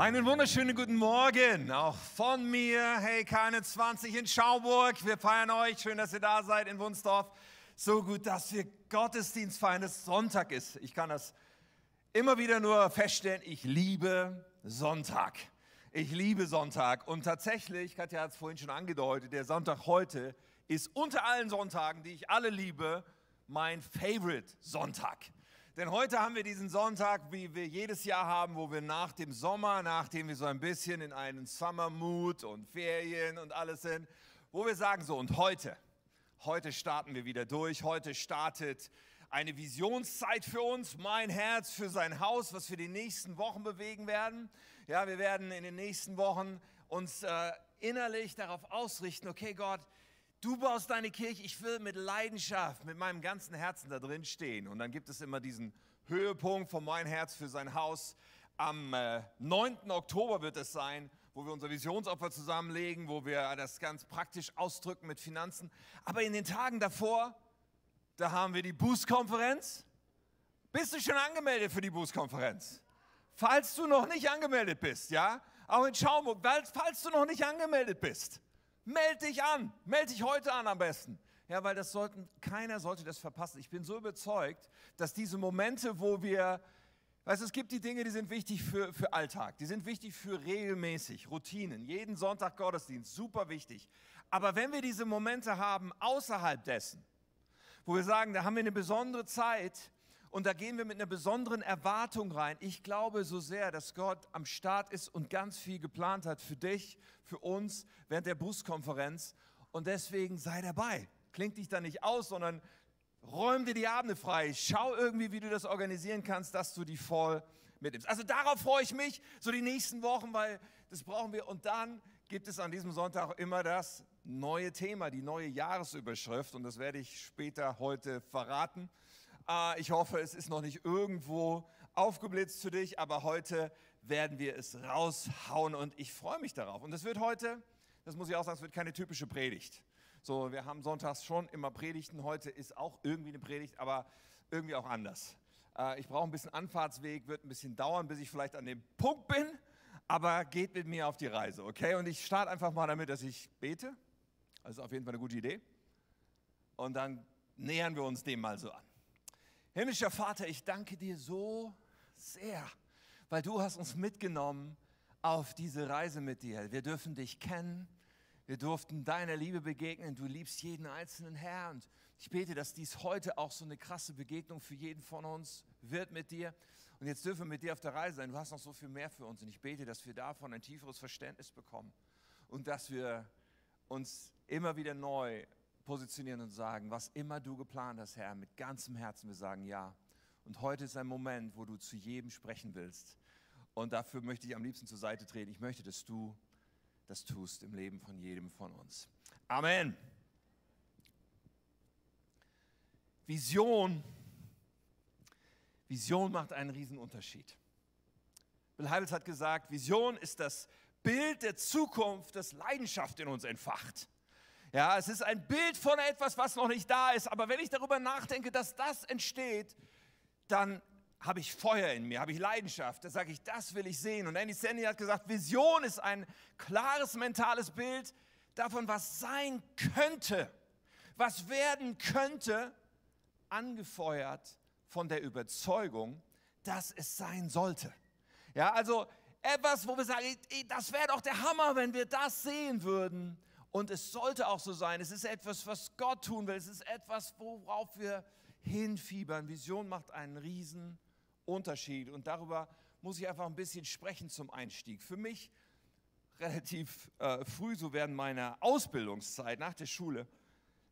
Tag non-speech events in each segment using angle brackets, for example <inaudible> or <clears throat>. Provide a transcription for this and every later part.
Einen wunderschönen guten Morgen, auch von mir. Hey, keine 20 in Schauburg. Wir feiern euch. Schön, dass ihr da seid in Wunsdorf. So gut, dass wir Gottesdienst feiern, dass Sonntag ist. Ich kann das immer wieder nur feststellen. Ich liebe Sonntag. Ich liebe Sonntag. Und tatsächlich, Katja hat es vorhin schon angedeutet, der Sonntag heute ist unter allen Sonntagen, die ich alle liebe, mein Favorite Sonntag. Denn heute haben wir diesen Sonntag, wie wir jedes Jahr haben, wo wir nach dem Sommer, nachdem wir so ein bisschen in einen Summer-Mood und Ferien und alles sind, wo wir sagen so, und heute, heute starten wir wieder durch, heute startet eine Visionszeit für uns, mein Herz für sein Haus, was wir die nächsten Wochen bewegen werden. Ja, wir werden in den nächsten Wochen uns äh, innerlich darauf ausrichten, okay Gott, Du baust deine Kirche, ich will mit Leidenschaft, mit meinem ganzen Herzen da drin stehen. Und dann gibt es immer diesen Höhepunkt von mein Herz für sein Haus. Am äh, 9. Oktober wird es sein, wo wir unser Visionsopfer zusammenlegen, wo wir das ganz praktisch ausdrücken mit Finanzen. Aber in den Tagen davor, da haben wir die Boost-Konferenz. Bist du schon angemeldet für die Boost-Konferenz? Falls du noch nicht angemeldet bist, ja? Auch in Schaumburg, falls du noch nicht angemeldet bist Meld dich an, meld dich heute an am besten. Ja, weil das sollten, keiner sollte das verpassen. Ich bin so überzeugt, dass diese Momente, wo wir, weißt du, es gibt die Dinge, die sind wichtig für, für Alltag, die sind wichtig für regelmäßig, Routinen, jeden Sonntag Gottesdienst, super wichtig. Aber wenn wir diese Momente haben außerhalb dessen, wo wir sagen, da haben wir eine besondere Zeit, und da gehen wir mit einer besonderen Erwartung rein. Ich glaube so sehr, dass Gott am Start ist und ganz viel geplant hat für dich, für uns während der Buskonferenz. Und deswegen sei dabei. Klingt dich da nicht aus, sondern räum dir die Abende frei. Schau irgendwie, wie du das organisieren kannst, dass du die voll mitnimmst. Also darauf freue ich mich, so die nächsten Wochen, weil das brauchen wir. Und dann gibt es an diesem Sonntag immer das neue Thema, die neue Jahresüberschrift. Und das werde ich später heute verraten. Äh, ich hoffe, es ist noch nicht irgendwo aufgeblitzt für dich, aber heute werden wir es raushauen und ich freue mich darauf. Und es wird heute, das muss ich auch sagen, es wird keine typische Predigt. So, wir haben sonntags schon immer Predigten. Heute ist auch irgendwie eine Predigt, aber irgendwie auch anders. Äh, ich brauche ein bisschen Anfahrtsweg, wird ein bisschen dauern, bis ich vielleicht an dem Punkt bin, aber geht mit mir auf die Reise, okay? Und ich starte einfach mal damit, dass ich bete. Das ist auf jeden Fall eine gute Idee. Und dann nähern wir uns dem mal so an. Himmlischer Vater, ich danke dir so sehr, weil du hast uns mitgenommen auf diese Reise mit dir. Wir dürfen dich kennen, wir durften deiner Liebe begegnen. Du liebst jeden einzelnen Herr und ich bete, dass dies heute auch so eine krasse Begegnung für jeden von uns wird mit dir. Und jetzt dürfen wir mit dir auf der Reise sein. Du hast noch so viel mehr für uns und ich bete, dass wir davon ein tieferes Verständnis bekommen und dass wir uns immer wieder neu positionieren und sagen, was immer du geplant hast, Herr, mit ganzem Herzen, wir sagen ja. Und heute ist ein Moment, wo du zu jedem sprechen willst. Und dafür möchte ich am liebsten zur Seite treten. Ich möchte, dass du das tust im Leben von jedem von uns. Amen. Vision. Vision macht einen Riesenunterschied. Bill Heibels hat gesagt, Vision ist das Bild der Zukunft, das Leidenschaft in uns entfacht. Ja, es ist ein Bild von etwas, was noch nicht da ist. Aber wenn ich darüber nachdenke, dass das entsteht, dann habe ich Feuer in mir, habe ich Leidenschaft. Da sage ich, das will ich sehen. Und Andy Sandy hat gesagt, Vision ist ein klares mentales Bild davon, was sein könnte, was werden könnte, angefeuert von der Überzeugung, dass es sein sollte. Ja, also etwas, wo wir sagen, das wäre doch der Hammer, wenn wir das sehen würden. Und es sollte auch so sein. Es ist etwas, was Gott tun will. Es ist etwas, worauf wir hinfiebern. Vision macht einen riesen Unterschied. Und darüber muss ich einfach ein bisschen sprechen zum Einstieg. Für mich relativ äh, früh, so während meiner Ausbildungszeit nach der Schule,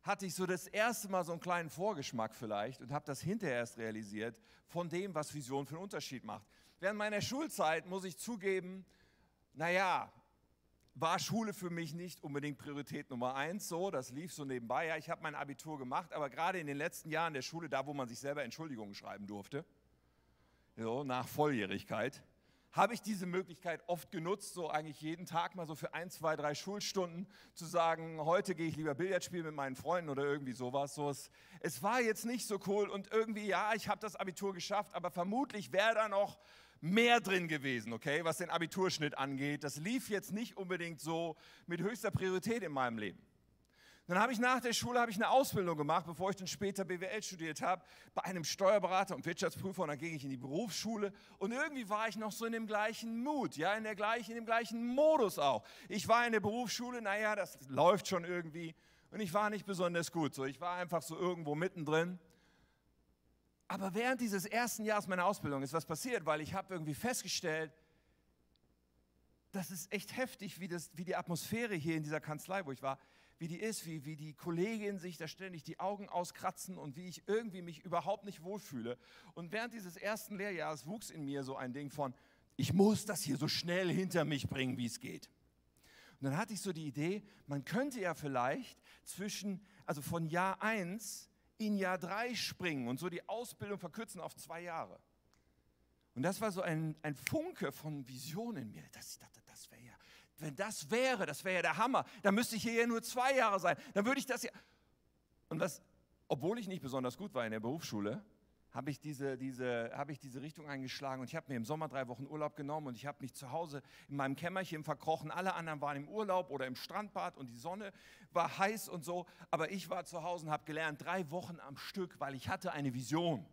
hatte ich so das erste Mal so einen kleinen Vorgeschmack vielleicht und habe das hinterher erst realisiert von dem, was Vision für einen Unterschied macht. Während meiner Schulzeit muss ich zugeben, naja, war Schule für mich nicht unbedingt Priorität Nummer eins. So, das lief so nebenbei. Ja, ich habe mein Abitur gemacht, aber gerade in den letzten Jahren der Schule, da wo man sich selber Entschuldigungen schreiben durfte, so nach Volljährigkeit, habe ich diese Möglichkeit oft genutzt, so eigentlich jeden Tag mal so für ein, zwei, drei Schulstunden zu sagen, heute gehe ich lieber Billard spielen mit meinen Freunden oder irgendwie sowas. So, es, es war jetzt nicht so cool und irgendwie, ja, ich habe das Abitur geschafft, aber vermutlich wäre da noch mehr drin gewesen, okay, was den Abiturschnitt angeht. Das lief jetzt nicht unbedingt so mit höchster Priorität in meinem Leben. Dann habe ich nach der Schule ich eine Ausbildung gemacht, bevor ich dann später BWL studiert habe, bei einem Steuerberater und Wirtschaftsprüfer. Und dann ging ich in die Berufsschule und irgendwie war ich noch so in dem gleichen Mut, ja, in, der gleichen, in dem gleichen Modus auch. Ich war in der Berufsschule, naja, das läuft schon irgendwie. Und ich war nicht besonders gut. So, ich war einfach so irgendwo mittendrin. Aber während dieses ersten Jahres meiner Ausbildung ist was passiert, weil ich habe irgendwie festgestellt, das ist echt heftig, wie, das, wie die Atmosphäre hier in dieser Kanzlei, wo ich war, wie die ist, wie, wie die Kolleginnen sich da ständig die Augen auskratzen und wie ich irgendwie mich überhaupt nicht wohlfühle. Und während dieses ersten Lehrjahres wuchs in mir so ein Ding von, ich muss das hier so schnell hinter mich bringen, wie es geht. Und dann hatte ich so die Idee, man könnte ja vielleicht zwischen, also von Jahr 1 in Jahr 3 springen und so die Ausbildung verkürzen auf zwei Jahre. Und das war so ein, ein Funke von Vision in mir, dass ich dachte, das wäre ja wenn das wäre, das wäre ja der Hammer, dann müsste ich hier ja nur zwei Jahre sein. Dann würde ich das ja. Und was, obwohl ich nicht besonders gut war in der Berufsschule, habe ich, diese, diese, habe ich diese Richtung eingeschlagen und ich habe mir im Sommer drei Wochen Urlaub genommen und ich habe mich zu Hause in meinem Kämmerchen verkrochen. Alle anderen waren im Urlaub oder im Strandbad und die Sonne war heiß und so. Aber ich war zu Hause und habe gelernt, drei Wochen am Stück, weil ich hatte eine Vision.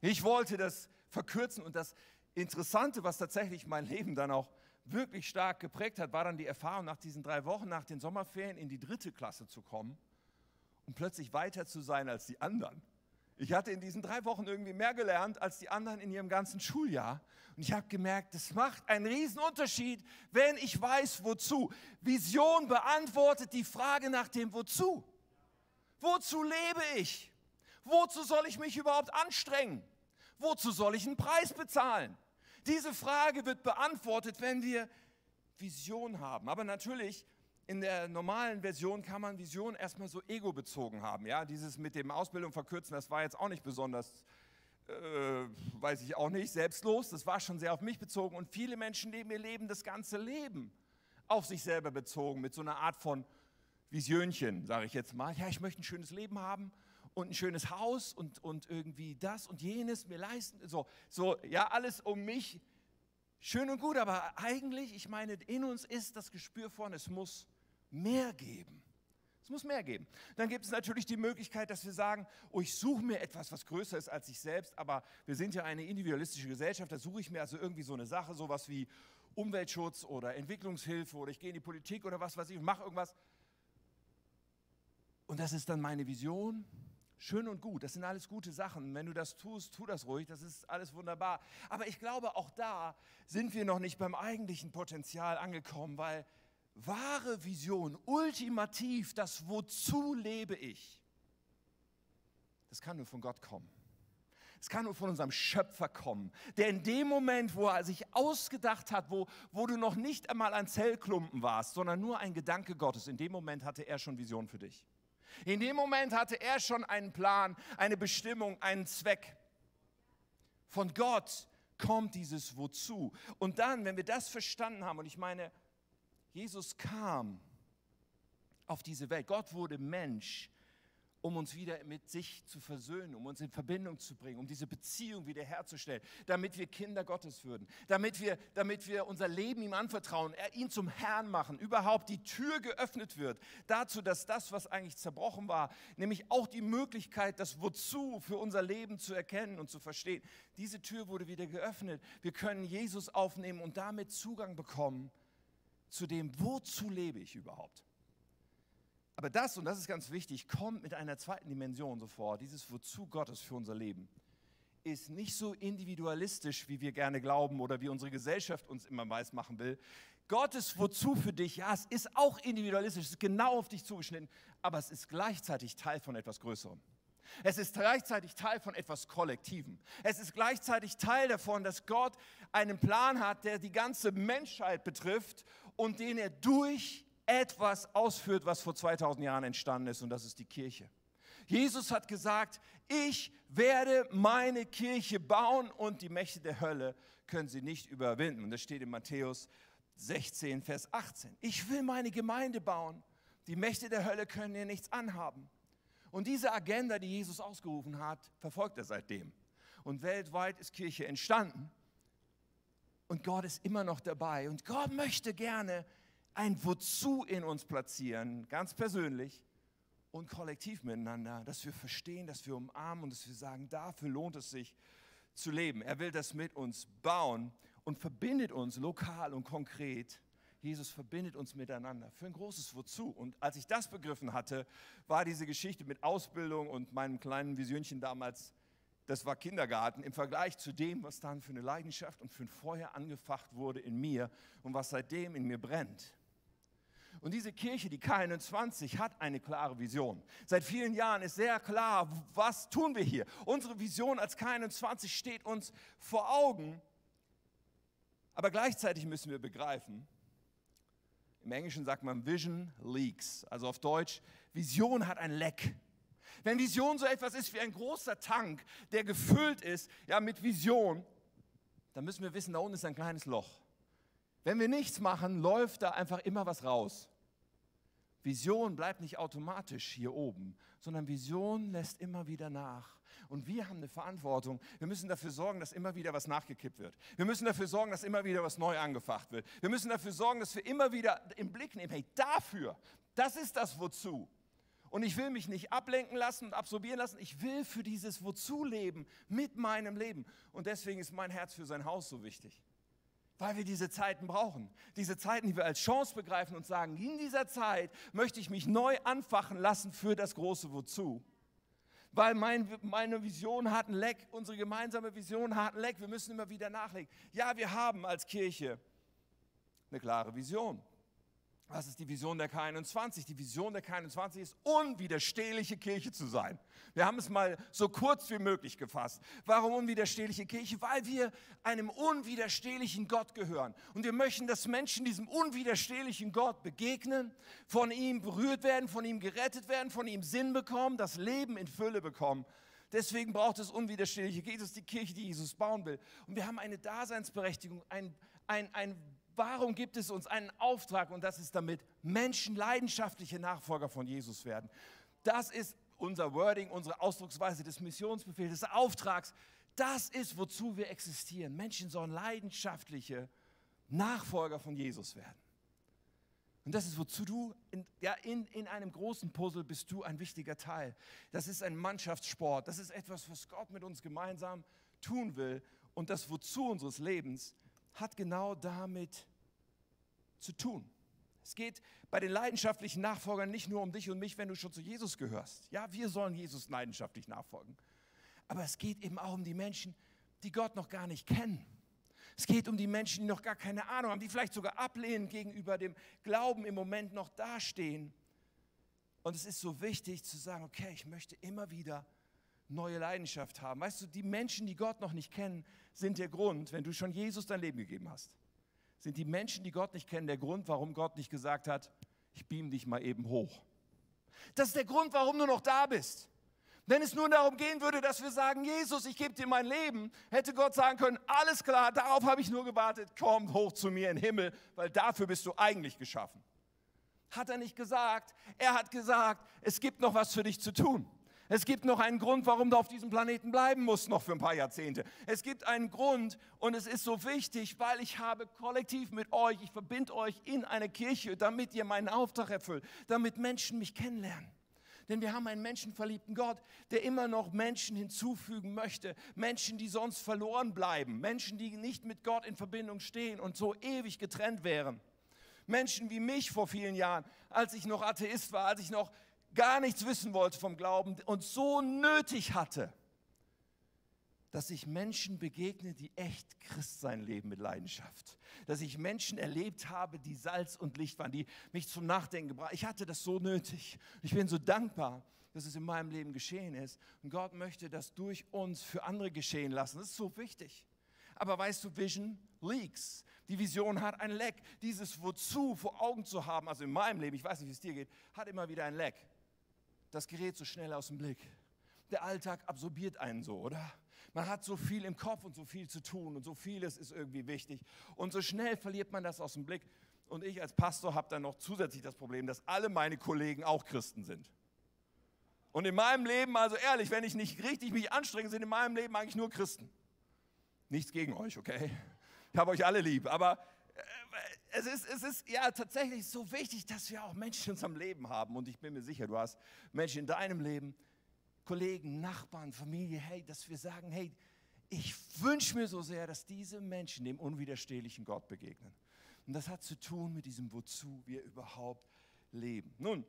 Ich wollte das verkürzen und das Interessante, was tatsächlich mein Leben dann auch wirklich stark geprägt hat, war dann die Erfahrung, nach diesen drei Wochen, nach den Sommerferien in die dritte Klasse zu kommen und plötzlich weiter zu sein als die anderen. Ich hatte in diesen drei Wochen irgendwie mehr gelernt als die anderen in ihrem ganzen Schuljahr. Und ich habe gemerkt, das macht einen Unterschied, wenn ich weiß, wozu. Vision beantwortet die Frage nach dem Wozu. Wozu lebe ich? Wozu soll ich mich überhaupt anstrengen? Wozu soll ich einen Preis bezahlen? Diese Frage wird beantwortet, wenn wir Vision haben. Aber natürlich, in der normalen Version kann man Vision erstmal so ego-bezogen haben. Ja, dieses mit dem Ausbildung verkürzen, das war jetzt auch nicht besonders, äh, weiß ich auch nicht, selbstlos. Das war schon sehr auf mich bezogen. Und viele Menschen leben ihr Leben, das ganze Leben auf sich selber bezogen, mit so einer Art von Visionchen, sage ich jetzt mal. Ja, ich möchte ein schönes Leben haben und ein schönes Haus und, und irgendwie das und jenes mir leisten. So, so, ja, alles um mich. Schön und gut, aber eigentlich, ich meine, in uns ist das Gespür von, es muss mehr geben. Es muss mehr geben. Dann gibt es natürlich die Möglichkeit, dass wir sagen, oh, ich suche mir etwas, was größer ist als ich selbst, aber wir sind ja eine individualistische Gesellschaft, da suche ich mir also irgendwie so eine Sache, sowas wie Umweltschutz oder Entwicklungshilfe oder ich gehe in die Politik oder was weiß ich und mache irgendwas. Und das ist dann meine Vision Schön und gut, das sind alles gute Sachen. Wenn du das tust, tu das ruhig, das ist alles wunderbar. Aber ich glaube, auch da sind wir noch nicht beim eigentlichen Potenzial angekommen, weil wahre Vision, ultimativ, das Wozu lebe ich, das kann nur von Gott kommen. Es kann nur von unserem Schöpfer kommen, der in dem Moment, wo er sich ausgedacht hat, wo, wo du noch nicht einmal ein Zellklumpen warst, sondern nur ein Gedanke Gottes, in dem Moment hatte er schon Vision für dich. In dem Moment hatte er schon einen Plan, eine Bestimmung, einen Zweck. Von Gott kommt dieses Wozu. Und dann, wenn wir das verstanden haben, und ich meine, Jesus kam auf diese Welt, Gott wurde Mensch, um uns wieder mit sich zu versöhnen, um uns in Verbindung zu bringen, um diese Beziehung wiederherzustellen, damit wir Kinder Gottes würden, damit wir, damit wir unser Leben ihm anvertrauen, er ihn zum Herrn machen, überhaupt die Tür geöffnet wird dazu, dass das, was eigentlich zerbrochen war, nämlich auch die Möglichkeit, das Wozu für unser Leben zu erkennen und zu verstehen, diese Tür wurde wieder geöffnet. Wir können Jesus aufnehmen und damit Zugang bekommen zu dem, wozu lebe ich überhaupt. Aber das, und das ist ganz wichtig, kommt mit einer zweiten Dimension sofort, dieses Wozu Gottes für unser Leben, ist nicht so individualistisch, wie wir gerne glauben oder wie unsere Gesellschaft uns immer weiß machen will. Gottes Wozu für dich, ja, es ist auch individualistisch, es ist genau auf dich zugeschnitten, aber es ist gleichzeitig Teil von etwas Größerem. Es ist gleichzeitig Teil von etwas Kollektivem. Es ist gleichzeitig Teil davon, dass Gott einen Plan hat, der die ganze Menschheit betrifft und den er durch etwas ausführt, was vor 2000 Jahren entstanden ist, und das ist die Kirche. Jesus hat gesagt, ich werde meine Kirche bauen und die Mächte der Hölle können sie nicht überwinden. Und das steht in Matthäus 16, Vers 18. Ich will meine Gemeinde bauen. Die Mächte der Hölle können ihr nichts anhaben. Und diese Agenda, die Jesus ausgerufen hat, verfolgt er seitdem. Und weltweit ist Kirche entstanden. Und Gott ist immer noch dabei. Und Gott möchte gerne ein Wozu in uns platzieren, ganz persönlich und kollektiv miteinander, dass wir verstehen, dass wir umarmen und dass wir sagen, dafür lohnt es sich zu leben. Er will das mit uns bauen und verbindet uns lokal und konkret. Jesus verbindet uns miteinander für ein großes Wozu. Und als ich das begriffen hatte, war diese Geschichte mit Ausbildung und meinem kleinen Visionchen damals, das war Kindergarten, im Vergleich zu dem, was dann für eine Leidenschaft und für ein Feuer angefacht wurde in mir und was seitdem in mir brennt. Und diese Kirche, die K21, hat eine klare Vision. Seit vielen Jahren ist sehr klar, was tun wir hier. Unsere Vision als K21 steht uns vor Augen. Aber gleichzeitig müssen wir begreifen, im Englischen sagt man Vision leaks, also auf Deutsch, Vision hat ein Leck. Wenn Vision so etwas ist wie ein großer Tank, der gefüllt ist ja, mit Vision, dann müssen wir wissen, da unten ist ein kleines Loch. Wenn wir nichts machen, läuft da einfach immer was raus. Vision bleibt nicht automatisch hier oben, sondern Vision lässt immer wieder nach. Und wir haben eine Verantwortung. Wir müssen dafür sorgen, dass immer wieder was nachgekippt wird. Wir müssen dafür sorgen, dass immer wieder was neu angefacht wird. Wir müssen dafür sorgen, dass wir immer wieder im Blick nehmen, hey, dafür, das ist das Wozu. Und ich will mich nicht ablenken lassen und absorbieren lassen. Ich will für dieses Wozu leben mit meinem Leben. Und deswegen ist mein Herz für sein Haus so wichtig weil wir diese Zeiten brauchen. Diese Zeiten, die wir als Chance begreifen und sagen, in dieser Zeit möchte ich mich neu anfachen lassen für das große Wozu. Weil mein, meine Vision hat ein Leck, unsere gemeinsame Vision hat ein Leck, wir müssen immer wieder nachlegen. Ja, wir haben als Kirche eine klare Vision. Was ist die Vision der K21? Die Vision der K21 ist, unwiderstehliche Kirche zu sein. Wir haben es mal so kurz wie möglich gefasst. Warum unwiderstehliche Kirche? Weil wir einem unwiderstehlichen Gott gehören. Und wir möchten, dass Menschen diesem unwiderstehlichen Gott begegnen, von ihm berührt werden, von ihm gerettet werden, von ihm Sinn bekommen, das Leben in Fülle bekommen. Deswegen braucht es unwiderstehliche Kirche. Das ist die Kirche, die Jesus bauen will. Und wir haben eine Daseinsberechtigung, ein, ein, ein Warum gibt es uns einen Auftrag und das ist damit Menschen leidenschaftliche Nachfolger von Jesus werden? Das ist unser Wording, unsere Ausdrucksweise des Missionsbefehls, des Auftrags. Das ist, wozu wir existieren. Menschen sollen leidenschaftliche Nachfolger von Jesus werden. Und das ist, wozu du, in, ja, in, in einem großen Puzzle bist du ein wichtiger Teil. Das ist ein Mannschaftssport. Das ist etwas, was Gott mit uns gemeinsam tun will. Und das Wozu unseres Lebens hat genau damit zu tun. Es geht bei den leidenschaftlichen Nachfolgern nicht nur um dich und mich, wenn du schon zu Jesus gehörst. Ja, wir sollen Jesus leidenschaftlich nachfolgen. Aber es geht eben auch um die Menschen, die Gott noch gar nicht kennen. Es geht um die Menschen, die noch gar keine Ahnung haben, die vielleicht sogar ablehnen gegenüber dem Glauben im Moment noch dastehen. Und es ist so wichtig zu sagen, okay, ich möchte immer wieder neue Leidenschaft haben. Weißt du, die Menschen, die Gott noch nicht kennen, sind der Grund, wenn du schon Jesus dein Leben gegeben hast, sind die Menschen, die Gott nicht kennen, der Grund, warum Gott nicht gesagt hat, ich beam dich mal eben hoch. Das ist der Grund, warum du noch da bist. Wenn es nur darum gehen würde, dass wir sagen, Jesus, ich gebe dir mein Leben, hätte Gott sagen können, alles klar, darauf habe ich nur gewartet, komm hoch zu mir in den Himmel, weil dafür bist du eigentlich geschaffen. Hat er nicht gesagt. Er hat gesagt, es gibt noch was für dich zu tun. Es gibt noch einen Grund, warum du auf diesem Planeten bleiben musst, noch für ein paar Jahrzehnte. Es gibt einen Grund und es ist so wichtig, weil ich habe kollektiv mit euch, ich verbinde euch in eine Kirche, damit ihr meinen Auftrag erfüllt, damit Menschen mich kennenlernen. Denn wir haben einen menschenverliebten Gott, der immer noch Menschen hinzufügen möchte. Menschen, die sonst verloren bleiben. Menschen, die nicht mit Gott in Verbindung stehen und so ewig getrennt wären. Menschen wie mich vor vielen Jahren, als ich noch Atheist war, als ich noch gar nichts wissen wollte vom Glauben und so nötig hatte, dass ich Menschen begegne, die echt Christsein leben mit Leidenschaft. Dass ich Menschen erlebt habe, die Salz und Licht waren, die mich zum Nachdenken gebracht haben. Ich hatte das so nötig. Ich bin so dankbar, dass es in meinem Leben geschehen ist. Und Gott möchte das durch uns für andere geschehen lassen. Das ist so wichtig. Aber weißt du, Vision leaks. Die Vision hat ein Leck. Dieses Wozu vor Augen zu haben, also in meinem Leben, ich weiß nicht, wie es dir geht, hat immer wieder ein Leck das gerät so schnell aus dem Blick. Der Alltag absorbiert einen so, oder? Man hat so viel im Kopf und so viel zu tun und so vieles ist irgendwie wichtig. Und so schnell verliert man das aus dem Blick. Und ich als Pastor habe dann noch zusätzlich das Problem, dass alle meine Kollegen auch Christen sind. Und in meinem Leben, also ehrlich, wenn ich nicht richtig mich anstrenge, sind in meinem Leben eigentlich nur Christen. Nichts gegen euch, okay? Ich habe euch alle lieb, aber es ist, es ist ja tatsächlich so wichtig, dass wir auch Menschen in unserem Leben haben. Und ich bin mir sicher, du hast Menschen in deinem Leben, Kollegen, Nachbarn, Familie, hey, dass wir sagen, hey, ich wünsche mir so sehr, dass diese Menschen dem unwiderstehlichen Gott begegnen. Und das hat zu tun mit diesem, wozu wir überhaupt leben. Nun,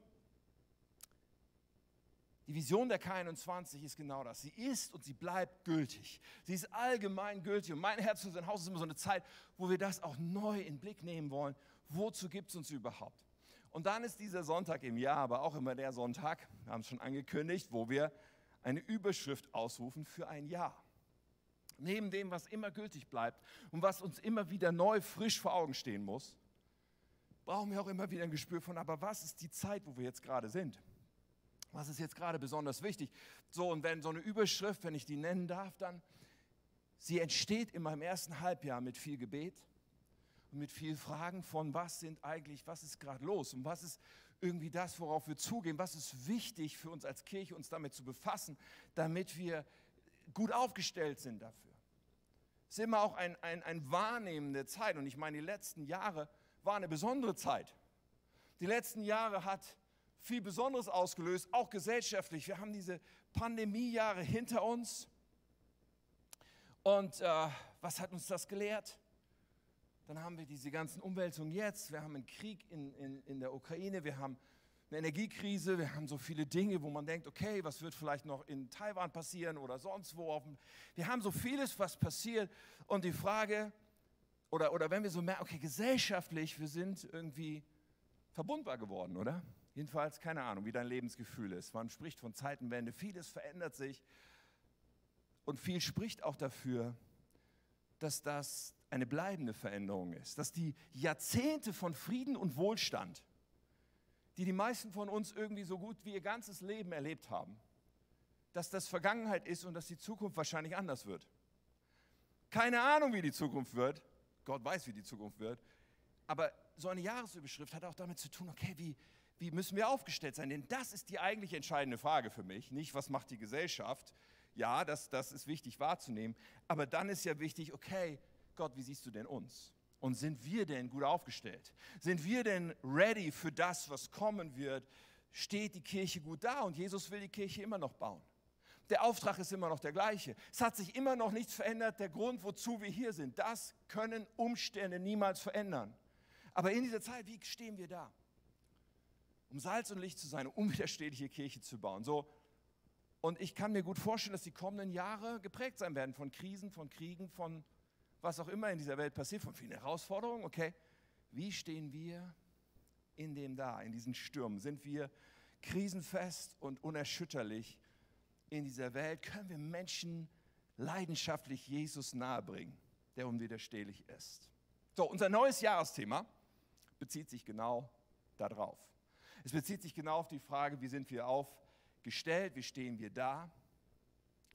die Vision der K21 ist genau das. Sie ist und sie bleibt gültig. Sie ist allgemein gültig. Und mein Herz für sein Haus ist immer so eine Zeit, wo wir das auch neu in Blick nehmen wollen. Wozu gibt es uns überhaupt? Und dann ist dieser Sonntag im Jahr, aber auch immer der Sonntag, wir haben es schon angekündigt, wo wir eine Überschrift ausrufen für ein Jahr. Neben dem, was immer gültig bleibt und was uns immer wieder neu, frisch vor Augen stehen muss, brauchen wir auch immer wieder ein Gespür von, aber was ist die Zeit, wo wir jetzt gerade sind? Was ist jetzt gerade besonders wichtig? So, und wenn so eine Überschrift, wenn ich die nennen darf, dann, sie entsteht in meinem ersten Halbjahr mit viel Gebet und mit viel Fragen von, was sind eigentlich, was ist gerade los und was ist irgendwie das, worauf wir zugehen, was ist wichtig für uns als Kirche, uns damit zu befassen, damit wir gut aufgestellt sind dafür. Es ist immer auch ein, ein, ein Wahrnehmen der Zeit und ich meine, die letzten Jahre waren eine besondere Zeit. Die letzten Jahre hat viel Besonderes ausgelöst, auch gesellschaftlich. Wir haben diese Pandemiejahre hinter uns. Und äh, was hat uns das gelehrt? Dann haben wir diese ganzen Umwälzungen jetzt. Wir haben einen Krieg in, in, in der Ukraine. Wir haben eine Energiekrise. Wir haben so viele Dinge, wo man denkt, okay, was wird vielleicht noch in Taiwan passieren oder sonst wo. wir haben so vieles, was passiert. Und die Frage, oder, oder wenn wir so merken, okay, gesellschaftlich, wir sind irgendwie verbundbar geworden, oder? Jedenfalls keine Ahnung, wie dein Lebensgefühl ist. Man spricht von Zeitenwende, vieles verändert sich und viel spricht auch dafür, dass das eine bleibende Veränderung ist, dass die Jahrzehnte von Frieden und Wohlstand, die die meisten von uns irgendwie so gut wie ihr ganzes Leben erlebt haben, dass das Vergangenheit ist und dass die Zukunft wahrscheinlich anders wird. Keine Ahnung, wie die Zukunft wird. Gott weiß, wie die Zukunft wird. Aber so eine Jahresüberschrift hat auch damit zu tun, okay, wie, wie müssen wir aufgestellt sein? Denn das ist die eigentlich entscheidende Frage für mich. Nicht, was macht die Gesellschaft? Ja, das, das ist wichtig wahrzunehmen. Aber dann ist ja wichtig, okay, Gott, wie siehst du denn uns? Und sind wir denn gut aufgestellt? Sind wir denn ready für das, was kommen wird? Steht die Kirche gut da? Und Jesus will die Kirche immer noch bauen. Der Auftrag ist immer noch der gleiche. Es hat sich immer noch nichts verändert. Der Grund, wozu wir hier sind, das können Umstände niemals verändern. Aber in dieser Zeit, wie stehen wir da? Um Salz und Licht zu sein, um <laughs> unwiderstehliche Kirche zu bauen. So, und ich kann mir gut vorstellen, dass die kommenden Jahre geprägt sein werden von Krisen, von Kriegen, von was auch immer in dieser Welt passiert, von vielen Herausforderungen. Okay, wie stehen wir in dem da, in diesen Stürmen? Sind wir krisenfest und unerschütterlich in dieser Welt? Können wir Menschen leidenschaftlich Jesus nahebringen, der unwiderstehlich ist? So, unser neues Jahresthema bezieht sich genau darauf. Es bezieht sich genau auf die Frage, wie sind wir aufgestellt, wie stehen wir da.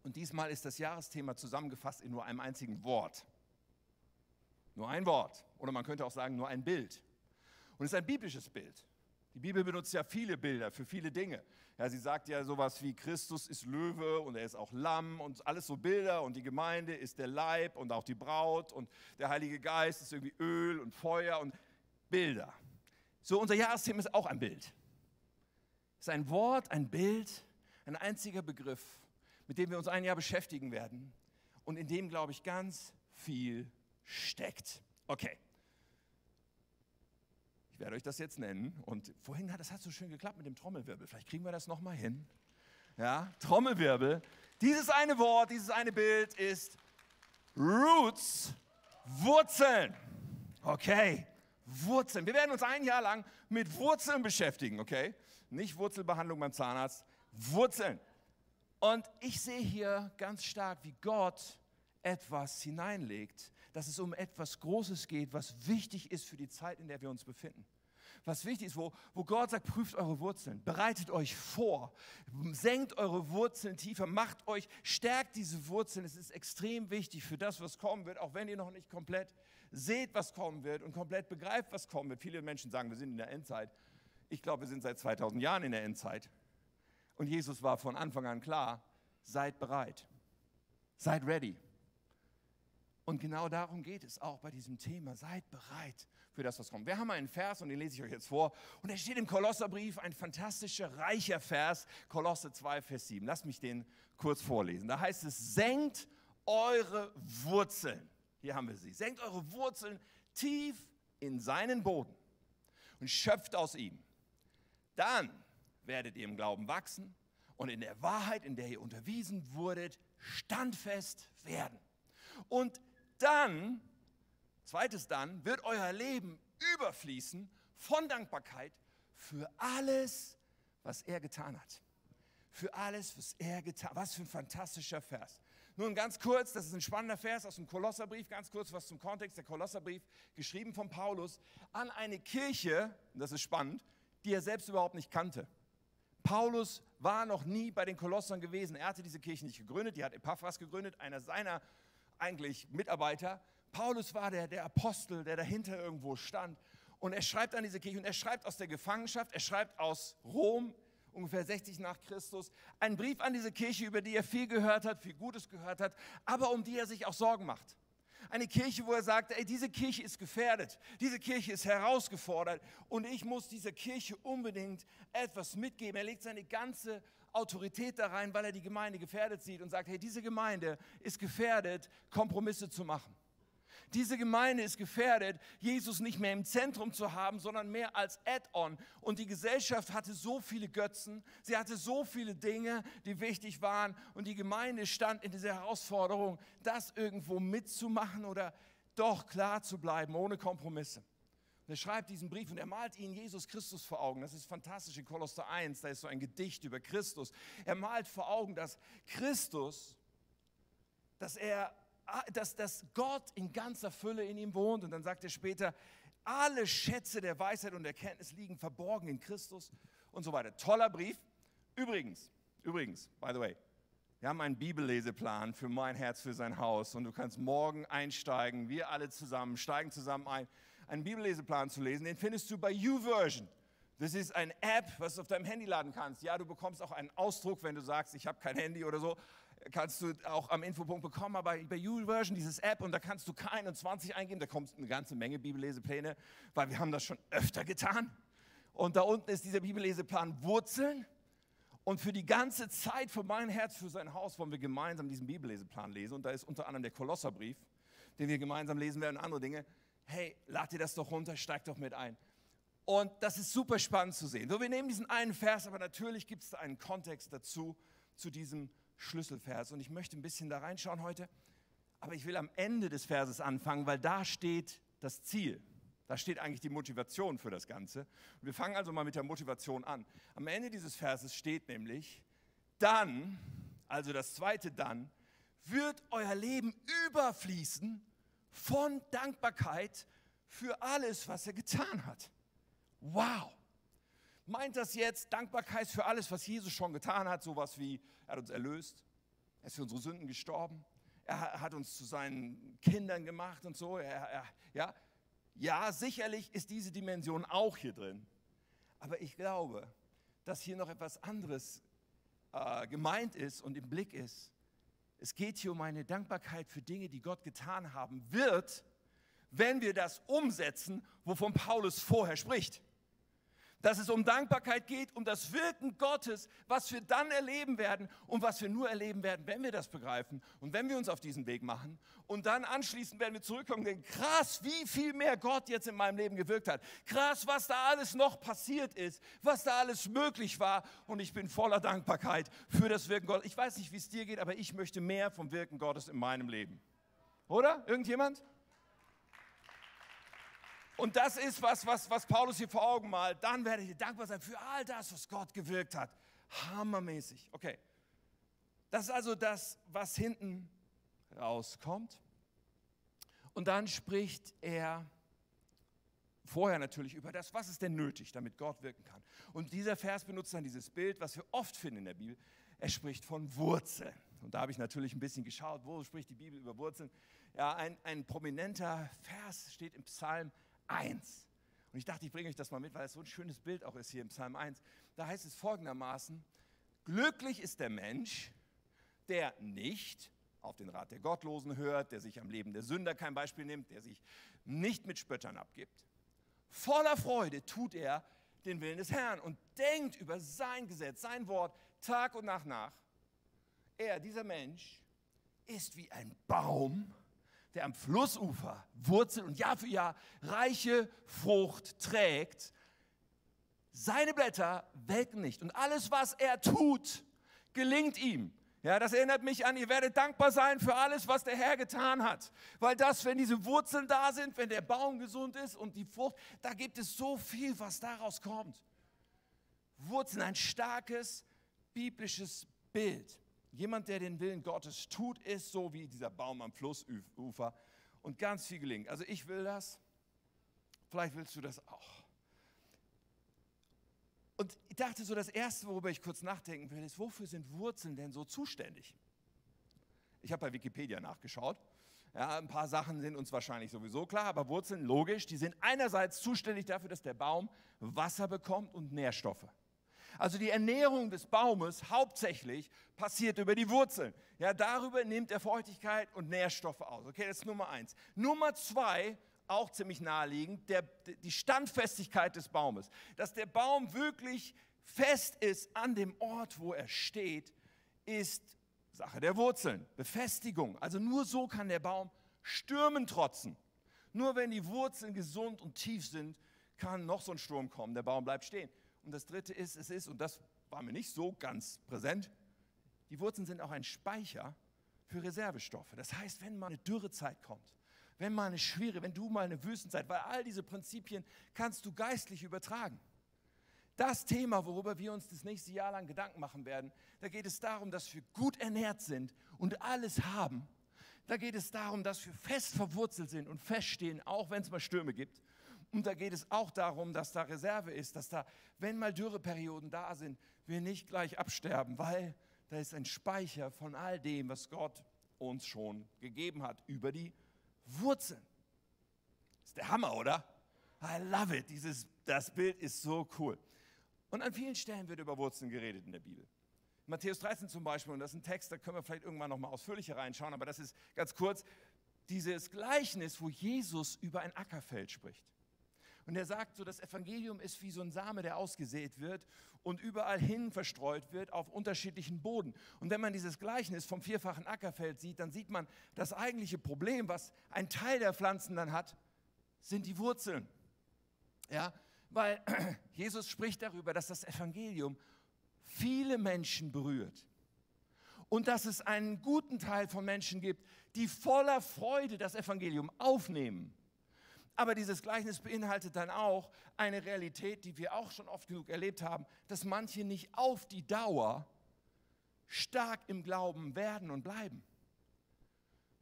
Und diesmal ist das Jahresthema zusammengefasst in nur einem einzigen Wort. Nur ein Wort. Oder man könnte auch sagen, nur ein Bild. Und es ist ein biblisches Bild. Die Bibel benutzt ja viele Bilder für viele Dinge. Ja, sie sagt ja sowas wie Christus ist Löwe und er ist auch Lamm und alles so Bilder und die Gemeinde ist der Leib und auch die Braut und der Heilige Geist ist irgendwie Öl und Feuer und Bilder. So, unser Jahresthema ist auch ein Bild. Es ist ein Wort, ein Bild, ein einziger Begriff, mit dem wir uns ein Jahr beschäftigen werden und in dem, glaube ich, ganz viel steckt. Okay. Ich werde euch das jetzt nennen. Und vorhin hat das hat so schön geklappt mit dem Trommelwirbel. Vielleicht kriegen wir das nochmal hin. Ja, Trommelwirbel. Dieses eine Wort, dieses eine Bild ist Roots, Wurzeln. Okay. Wurzeln. Wir werden uns ein Jahr lang mit Wurzeln beschäftigen, okay? Nicht Wurzelbehandlung beim Zahnarzt, Wurzeln. Und ich sehe hier ganz stark, wie Gott etwas hineinlegt, dass es um etwas Großes geht, was wichtig ist für die Zeit, in der wir uns befinden. Was wichtig ist, wo, wo Gott sagt, prüft eure Wurzeln, bereitet euch vor, senkt eure Wurzeln tiefer, macht euch, stärkt diese Wurzeln. Es ist extrem wichtig für das, was kommen wird, auch wenn ihr noch nicht komplett seht, was kommen wird und komplett begreift, was kommen wird. Viele Menschen sagen, wir sind in der Endzeit. Ich glaube, wir sind seit 2000 Jahren in der Endzeit. Und Jesus war von Anfang an klar, seid bereit, seid ready. Und genau darum geht es auch bei diesem Thema. Seid bereit für das, was kommt. Wir haben einen Vers und den lese ich euch jetzt vor. Und er steht im Kolosserbrief, ein fantastischer, reicher Vers, Kolosse 2, Vers 7. Lass mich den kurz vorlesen. Da heißt es, senkt eure Wurzeln. Hier haben wir sie. Senkt eure Wurzeln tief in seinen Boden und schöpft aus ihm. Dann werdet ihr im Glauben wachsen und in der Wahrheit, in der ihr unterwiesen wurdet, standfest werden. Und dann, zweites dann, wird euer Leben überfließen von Dankbarkeit für alles, was er getan hat. Für alles, was er getan hat. Was für ein fantastischer Vers. Nun ganz kurz, das ist ein spannender Vers aus dem Kolosserbrief, ganz kurz was zum Kontext. Der Kolosserbrief, geschrieben von Paulus an eine Kirche, das ist spannend, die er selbst überhaupt nicht kannte. Paulus war noch nie bei den Kolossern gewesen. Er hatte diese Kirche nicht gegründet, die hat Epaphras gegründet, einer seiner eigentlich Mitarbeiter. Paulus war der, der Apostel, der dahinter irgendwo stand. Und er schreibt an diese Kirche und er schreibt aus der Gefangenschaft, er schreibt aus Rom, ungefähr 60 nach Christus, einen Brief an diese Kirche, über die er viel gehört hat, viel Gutes gehört hat, aber um die er sich auch Sorgen macht. Eine Kirche, wo er sagt, ey, diese Kirche ist gefährdet, diese Kirche ist herausgefordert und ich muss dieser Kirche unbedingt etwas mitgeben. Er legt seine ganze Autorität da rein, weil er die Gemeinde gefährdet sieht und sagt, hey, diese Gemeinde ist gefährdet, Kompromisse zu machen. Diese Gemeinde ist gefährdet, Jesus nicht mehr im Zentrum zu haben, sondern mehr als Add-on. Und die Gesellschaft hatte so viele Götzen, sie hatte so viele Dinge, die wichtig waren. Und die Gemeinde stand in dieser Herausforderung, das irgendwo mitzumachen oder doch klar zu bleiben, ohne Kompromisse. Er schreibt diesen Brief und er malt ihnen Jesus Christus vor Augen. Das ist fantastisch in Kolosser 1, da ist so ein Gedicht über Christus. Er malt vor Augen, dass Christus, dass er, dass, dass Gott in ganzer Fülle in ihm wohnt. Und dann sagt er später, alle Schätze der Weisheit und Erkenntnis liegen verborgen in Christus und so weiter. Toller Brief. Übrigens, übrigens, by the way, wir haben einen Bibelleseplan für mein Herz, für sein Haus und du kannst morgen einsteigen, wir alle zusammen, steigen zusammen ein einen Bibelleseplan zu lesen, den findest du bei YouVersion. Das ist eine App, was du auf deinem Handy laden kannst. Ja, du bekommst auch einen Ausdruck, wenn du sagst, ich habe kein Handy oder so, kannst du auch am Infopunkt bekommen. Aber bei YouVersion, dieses App, und da kannst du kein und 20 eingeben, da kommt eine ganze Menge Bibellesepläne, weil wir haben das schon öfter getan. Und da unten ist dieser Bibelleseplan Wurzeln. Und für die ganze Zeit von meinem Herz für sein Haus wollen wir gemeinsam diesen Bibelleseplan lesen. Und da ist unter anderem der Kolosserbrief, den wir gemeinsam lesen werden, und andere Dinge hey, lad dir das doch runter, steig doch mit ein. Und das ist super spannend zu sehen. So, wir nehmen diesen einen Vers, aber natürlich gibt es da einen Kontext dazu, zu diesem Schlüsselvers. Und ich möchte ein bisschen da reinschauen heute. Aber ich will am Ende des Verses anfangen, weil da steht das Ziel. Da steht eigentlich die Motivation für das Ganze. Wir fangen also mal mit der Motivation an. Am Ende dieses Verses steht nämlich, dann, also das zweite dann, wird euer Leben überfließen von Dankbarkeit für alles, was er getan hat. Wow! Meint das jetzt Dankbarkeit für alles, was Jesus schon getan hat, sowas wie er hat uns erlöst, er ist für unsere Sünden gestorben, er hat uns zu seinen Kindern gemacht und so. Er, er, ja. ja, sicherlich ist diese Dimension auch hier drin. Aber ich glaube, dass hier noch etwas anderes äh, gemeint ist und im Blick ist. Es geht hier um eine Dankbarkeit für Dinge, die Gott getan haben wird, wenn wir das umsetzen, wovon Paulus vorher spricht dass es um Dankbarkeit geht, um das Wirken Gottes, was wir dann erleben werden und was wir nur erleben werden, wenn wir das begreifen und wenn wir uns auf diesen Weg machen. Und dann anschließend werden wir zurückkommen und denken, krass, wie viel mehr Gott jetzt in meinem Leben gewirkt hat. Krass, was da alles noch passiert ist, was da alles möglich war. Und ich bin voller Dankbarkeit für das Wirken Gottes. Ich weiß nicht, wie es dir geht, aber ich möchte mehr vom Wirken Gottes in meinem Leben. Oder? Irgendjemand? Und das ist was, was, was Paulus hier vor Augen malt. Dann werdet ihr dankbar sein für all das, was Gott gewirkt hat. Hammermäßig. Okay. Das ist also das, was hinten rauskommt. Und dann spricht er vorher natürlich über das, was ist denn nötig, damit Gott wirken kann. Und dieser Vers benutzt dann dieses Bild, was wir oft finden in der Bibel. Er spricht von Wurzeln. Und da habe ich natürlich ein bisschen geschaut, wo spricht die Bibel über Wurzeln. Ja, ein, ein prominenter Vers steht im Psalm 1. Und ich dachte, ich bringe euch das mal mit, weil es so ein schönes Bild auch ist hier im Psalm 1. Da heißt es folgendermaßen, glücklich ist der Mensch, der nicht auf den Rat der Gottlosen hört, der sich am Leben der Sünder kein Beispiel nimmt, der sich nicht mit Spöttern abgibt. Voller Freude tut er den Willen des Herrn und denkt über sein Gesetz, sein Wort Tag und Nacht nach. Er, dieser Mensch, ist wie ein Baum, der am Flussufer wurzelt und Jahr für Jahr reiche Frucht trägt. Seine Blätter welken nicht und alles, was er tut, gelingt ihm. Ja, das erinnert mich an, ihr werdet dankbar sein für alles, was der Herr getan hat. Weil das, wenn diese Wurzeln da sind, wenn der Baum gesund ist und die Frucht, da gibt es so viel, was daraus kommt. Wurzeln, ein starkes biblisches Bild. Jemand, der den Willen Gottes tut, ist so wie dieser Baum am Flussufer und ganz viel gelingt. Also ich will das, vielleicht willst du das auch. Und ich dachte so, das Erste, worüber ich kurz nachdenken will, ist, wofür sind Wurzeln denn so zuständig? Ich habe bei Wikipedia nachgeschaut. Ja, ein paar Sachen sind uns wahrscheinlich sowieso klar, aber Wurzeln, logisch, die sind einerseits zuständig dafür, dass der Baum Wasser bekommt und Nährstoffe. Also die Ernährung des Baumes hauptsächlich passiert über die Wurzeln. Ja, darüber nimmt er Feuchtigkeit und Nährstoffe aus. Okay, das ist Nummer eins. Nummer zwei, auch ziemlich naheliegend, der, die Standfestigkeit des Baumes. Dass der Baum wirklich fest ist an dem Ort, wo er steht, ist Sache der Wurzeln. Befestigung. Also nur so kann der Baum Stürmen trotzen. Nur wenn die Wurzeln gesund und tief sind, kann noch so ein Sturm kommen. Der Baum bleibt stehen. Und das Dritte ist, es ist, und das war mir nicht so ganz präsent, die Wurzeln sind auch ein Speicher für Reservestoffe. Das heißt, wenn mal eine Dürrezeit kommt, wenn mal eine schwere, wenn du mal eine Wüstenzeit, weil all diese Prinzipien kannst du geistlich übertragen. Das Thema, worüber wir uns das nächste Jahr lang Gedanken machen werden, da geht es darum, dass wir gut ernährt sind und alles haben. Da geht es darum, dass wir fest verwurzelt sind und feststehen, auch wenn es mal Stürme gibt. Und da geht es auch darum, dass da Reserve ist, dass da, wenn mal Dürreperioden da sind, wir nicht gleich absterben, weil da ist ein Speicher von all dem, was Gott uns schon gegeben hat über die Wurzeln. Ist der Hammer, oder? I love it. Dieses, das Bild ist so cool. Und an vielen Stellen wird über Wurzeln geredet in der Bibel. Matthäus 13 zum Beispiel, und das ist ein Text, da können wir vielleicht irgendwann nochmal ausführlicher reinschauen, aber das ist ganz kurz, dieses Gleichnis, wo Jesus über ein Ackerfeld spricht. Und er sagt so, das Evangelium ist wie so ein Same, der ausgesät wird und überall hin verstreut wird auf unterschiedlichen Boden. Und wenn man dieses Gleichnis vom vierfachen Ackerfeld sieht, dann sieht man, das eigentliche Problem, was ein Teil der Pflanzen dann hat, sind die Wurzeln. Ja, weil <clears throat> Jesus spricht darüber, dass das Evangelium viele Menschen berührt. Und dass es einen guten Teil von Menschen gibt, die voller Freude das Evangelium aufnehmen aber dieses Gleichnis beinhaltet dann auch eine Realität, die wir auch schon oft genug erlebt haben, dass manche nicht auf die Dauer stark im Glauben werden und bleiben.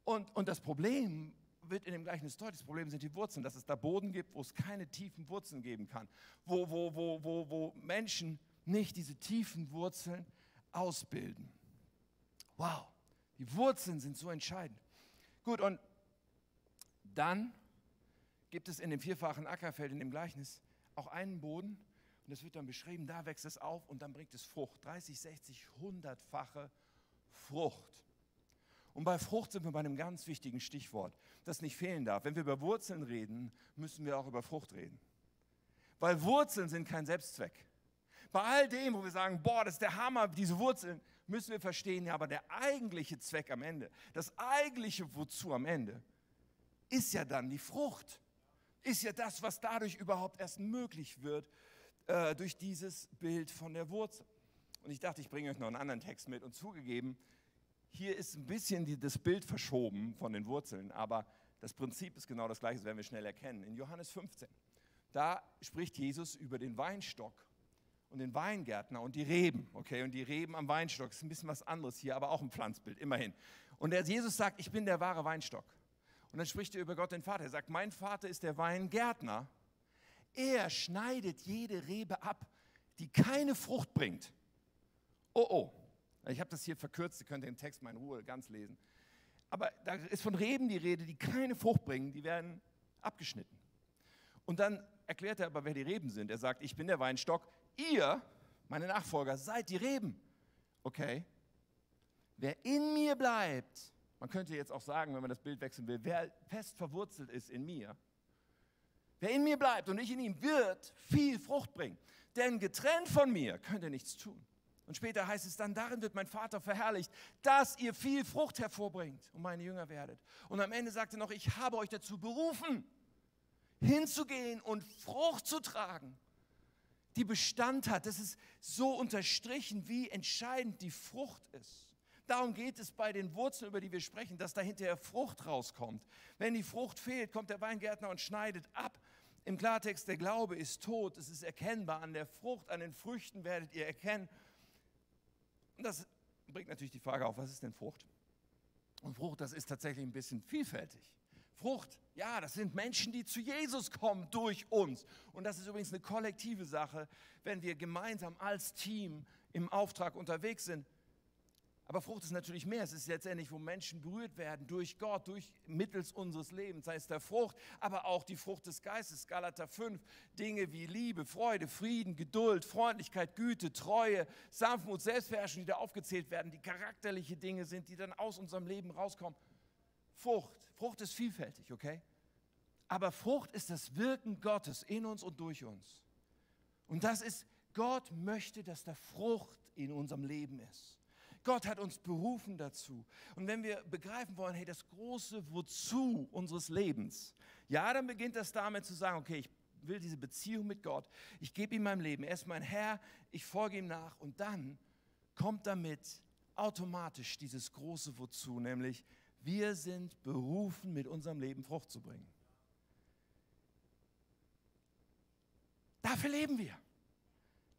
Und, und das Problem wird in dem Gleichnis deutlich. Das Problem sind die Wurzeln, dass es da Boden gibt, wo es keine tiefen Wurzeln geben kann, wo, wo, wo, wo, wo Menschen nicht diese tiefen Wurzeln ausbilden. Wow, die Wurzeln sind so entscheidend. Gut, und dann gibt es in dem vierfachen Ackerfeld, in dem Gleichnis, auch einen Boden. Und das wird dann beschrieben, da wächst es auf und dann bringt es Frucht. 30, 60, 100-fache Frucht. Und bei Frucht sind wir bei einem ganz wichtigen Stichwort, das nicht fehlen darf. Wenn wir über Wurzeln reden, müssen wir auch über Frucht reden. Weil Wurzeln sind kein Selbstzweck. Bei all dem, wo wir sagen, boah, das ist der Hammer, diese Wurzeln, müssen wir verstehen, ja, aber der eigentliche Zweck am Ende, das eigentliche Wozu am Ende, ist ja dann die Frucht ist ja das, was dadurch überhaupt erst möglich wird, äh, durch dieses Bild von der Wurzel. Und ich dachte, ich bringe euch noch einen anderen Text mit. Und zugegeben, hier ist ein bisschen die, das Bild verschoben von den Wurzeln, aber das Prinzip ist genau das gleiche, das werden wir schnell erkennen. In Johannes 15, da spricht Jesus über den Weinstock und den Weingärtner und die Reben. Okay, und die Reben am Weinstock ist ein bisschen was anderes hier, aber auch ein Pflanzbild, immerhin. Und Jesus sagt, ich bin der wahre Weinstock. Und dann spricht er über Gott den Vater. Er sagt, mein Vater ist der Weingärtner. Er schneidet jede Rebe ab, die keine Frucht bringt. Oh, oh. Ich habe das hier verkürzt, ihr könnt den Text mal in Ruhe ganz lesen. Aber da ist von Reben die Rede, die keine Frucht bringen, die werden abgeschnitten. Und dann erklärt er aber, wer die Reben sind. Er sagt, ich bin der Weinstock, ihr, meine Nachfolger, seid die Reben. Okay? Wer in mir bleibt Man könnte jetzt auch sagen, wenn man das Bild wechseln will, wer fest verwurzelt ist in mir, wer in mir bleibt und ich in ihm, wird viel Frucht bringen. Denn getrennt von mir könnt ihr nichts tun. Und später heißt es dann, darin wird mein Vater verherrlicht, dass ihr viel Frucht hervorbringt und meine Jünger werdet. Und am Ende sagt er noch, ich habe euch dazu berufen, hinzugehen und Frucht zu tragen, die Bestand hat. Das ist so unterstrichen, wie entscheidend die Frucht ist. Darum geht es bei den Wurzeln, über die wir sprechen, dass da hinterher Frucht rauskommt. Wenn die Frucht fehlt, kommt der Weingärtner und schneidet ab. Im Klartext, der Glaube ist tot, es ist erkennbar. An der Frucht, an den Früchten werdet ihr erkennen. Und das bringt natürlich die Frage auf, was ist denn Frucht? Und Frucht, das ist tatsächlich ein bisschen vielfältig. Frucht, ja, das sind Menschen, die zu Jesus kommen durch uns. Und das ist übrigens eine kollektive Sache, wenn wir gemeinsam als Team im Auftrag unterwegs sind. Aber Frucht ist natürlich mehr. Es ist letztendlich, wo Menschen berührt werden durch Gott, durch mittels unseres Lebens. Sei es der Frucht, aber auch die Frucht des Geistes. Galater 5. Dinge wie Liebe, Freude, Frieden, Geduld, Freundlichkeit, Güte, Treue, Sanftmut, Selbstbeherrschung, die da aufgezählt werden, die charakterliche Dinge sind, die dann aus unserem Leben rauskommen. Frucht. Frucht ist vielfältig, okay? Aber Frucht ist das Wirken Gottes in uns und durch uns. Und das ist, Gott möchte, dass da Frucht in unserem Leben ist. Gott hat uns berufen dazu. Und wenn wir begreifen wollen, hey, das große Wozu unseres Lebens, ja, dann beginnt das damit zu sagen, okay, ich will diese Beziehung mit Gott, ich gebe ihm mein Leben, er ist mein Herr, ich folge ihm nach und dann kommt damit automatisch dieses große Wozu, nämlich wir sind berufen, mit unserem Leben Frucht zu bringen. Dafür leben wir.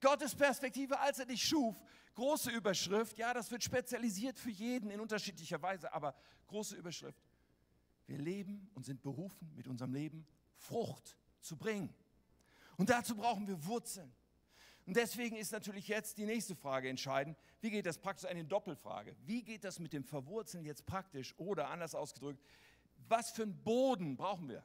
Gottes Perspektive, als er dich schuf, große Überschrift, ja, das wird spezialisiert für jeden in unterschiedlicher Weise, aber große Überschrift. Wir leben und sind berufen, mit unserem Leben Frucht zu bringen. Und dazu brauchen wir Wurzeln. Und deswegen ist natürlich jetzt die nächste Frage entscheidend. Wie geht das praktisch? Eine Doppelfrage. Wie geht das mit dem Verwurzeln jetzt praktisch? Oder anders ausgedrückt, was für einen Boden brauchen wir?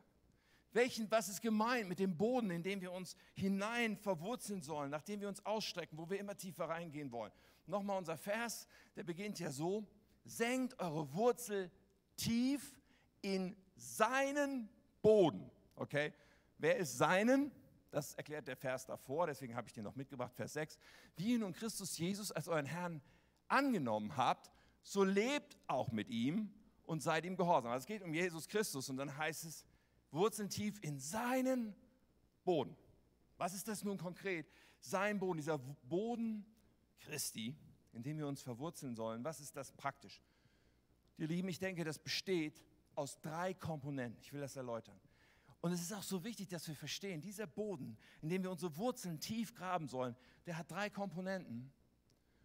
Welchen, was ist gemeint mit dem Boden, in dem wir uns hinein verwurzeln sollen, nachdem wir uns ausstrecken, wo wir immer tiefer reingehen wollen? Nochmal unser Vers, der beginnt ja so: Senkt eure Wurzel tief in seinen Boden. Okay? Wer ist seinen? Das erklärt der Vers davor, deswegen habe ich den noch mitgebracht, Vers 6. Wie ihr nun Christus Jesus als euren Herrn angenommen habt, so lebt auch mit ihm und seid ihm gehorsam. Also es geht um Jesus Christus und dann heißt es, Wurzeln tief in seinen Boden. Was ist das nun konkret? Sein Boden, dieser Boden Christi, in dem wir uns verwurzeln sollen. Was ist das praktisch? Ihr Lieben, ich denke, das besteht aus drei Komponenten. Ich will das erläutern. Und es ist auch so wichtig, dass wir verstehen, dieser Boden, in dem wir unsere Wurzeln tief graben sollen, der hat drei Komponenten.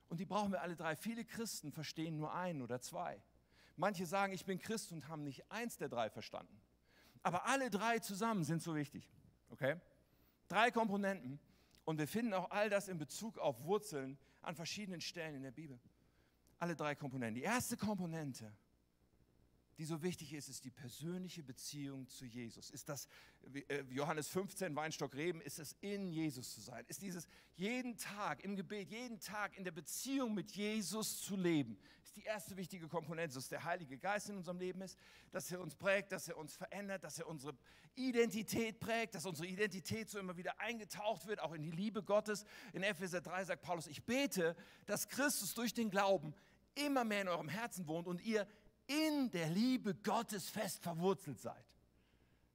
Und die brauchen wir alle drei. Viele Christen verstehen nur einen oder zwei. Manche sagen, ich bin Christ und haben nicht eins der drei verstanden. Aber alle drei zusammen sind so wichtig. Okay? Drei Komponenten. Und wir finden auch all das in Bezug auf Wurzeln an verschiedenen Stellen in der Bibel. Alle drei Komponenten. Die erste Komponente die so wichtig ist, ist die persönliche Beziehung zu Jesus. Ist das äh, Johannes 15, Weinstock Reben, ist es in Jesus zu sein? Ist dieses jeden Tag im Gebet, jeden Tag in der Beziehung mit Jesus zu leben? Ist die erste wichtige Komponente, dass der Heilige Geist in unserem Leben ist, dass er uns prägt, dass er uns verändert, dass er unsere Identität prägt, dass unsere Identität so immer wieder eingetaucht wird, auch in die Liebe Gottes. In Epheser 3 sagt Paulus, ich bete, dass Christus durch den Glauben immer mehr in eurem Herzen wohnt und ihr in der Liebe Gottes fest verwurzelt seid.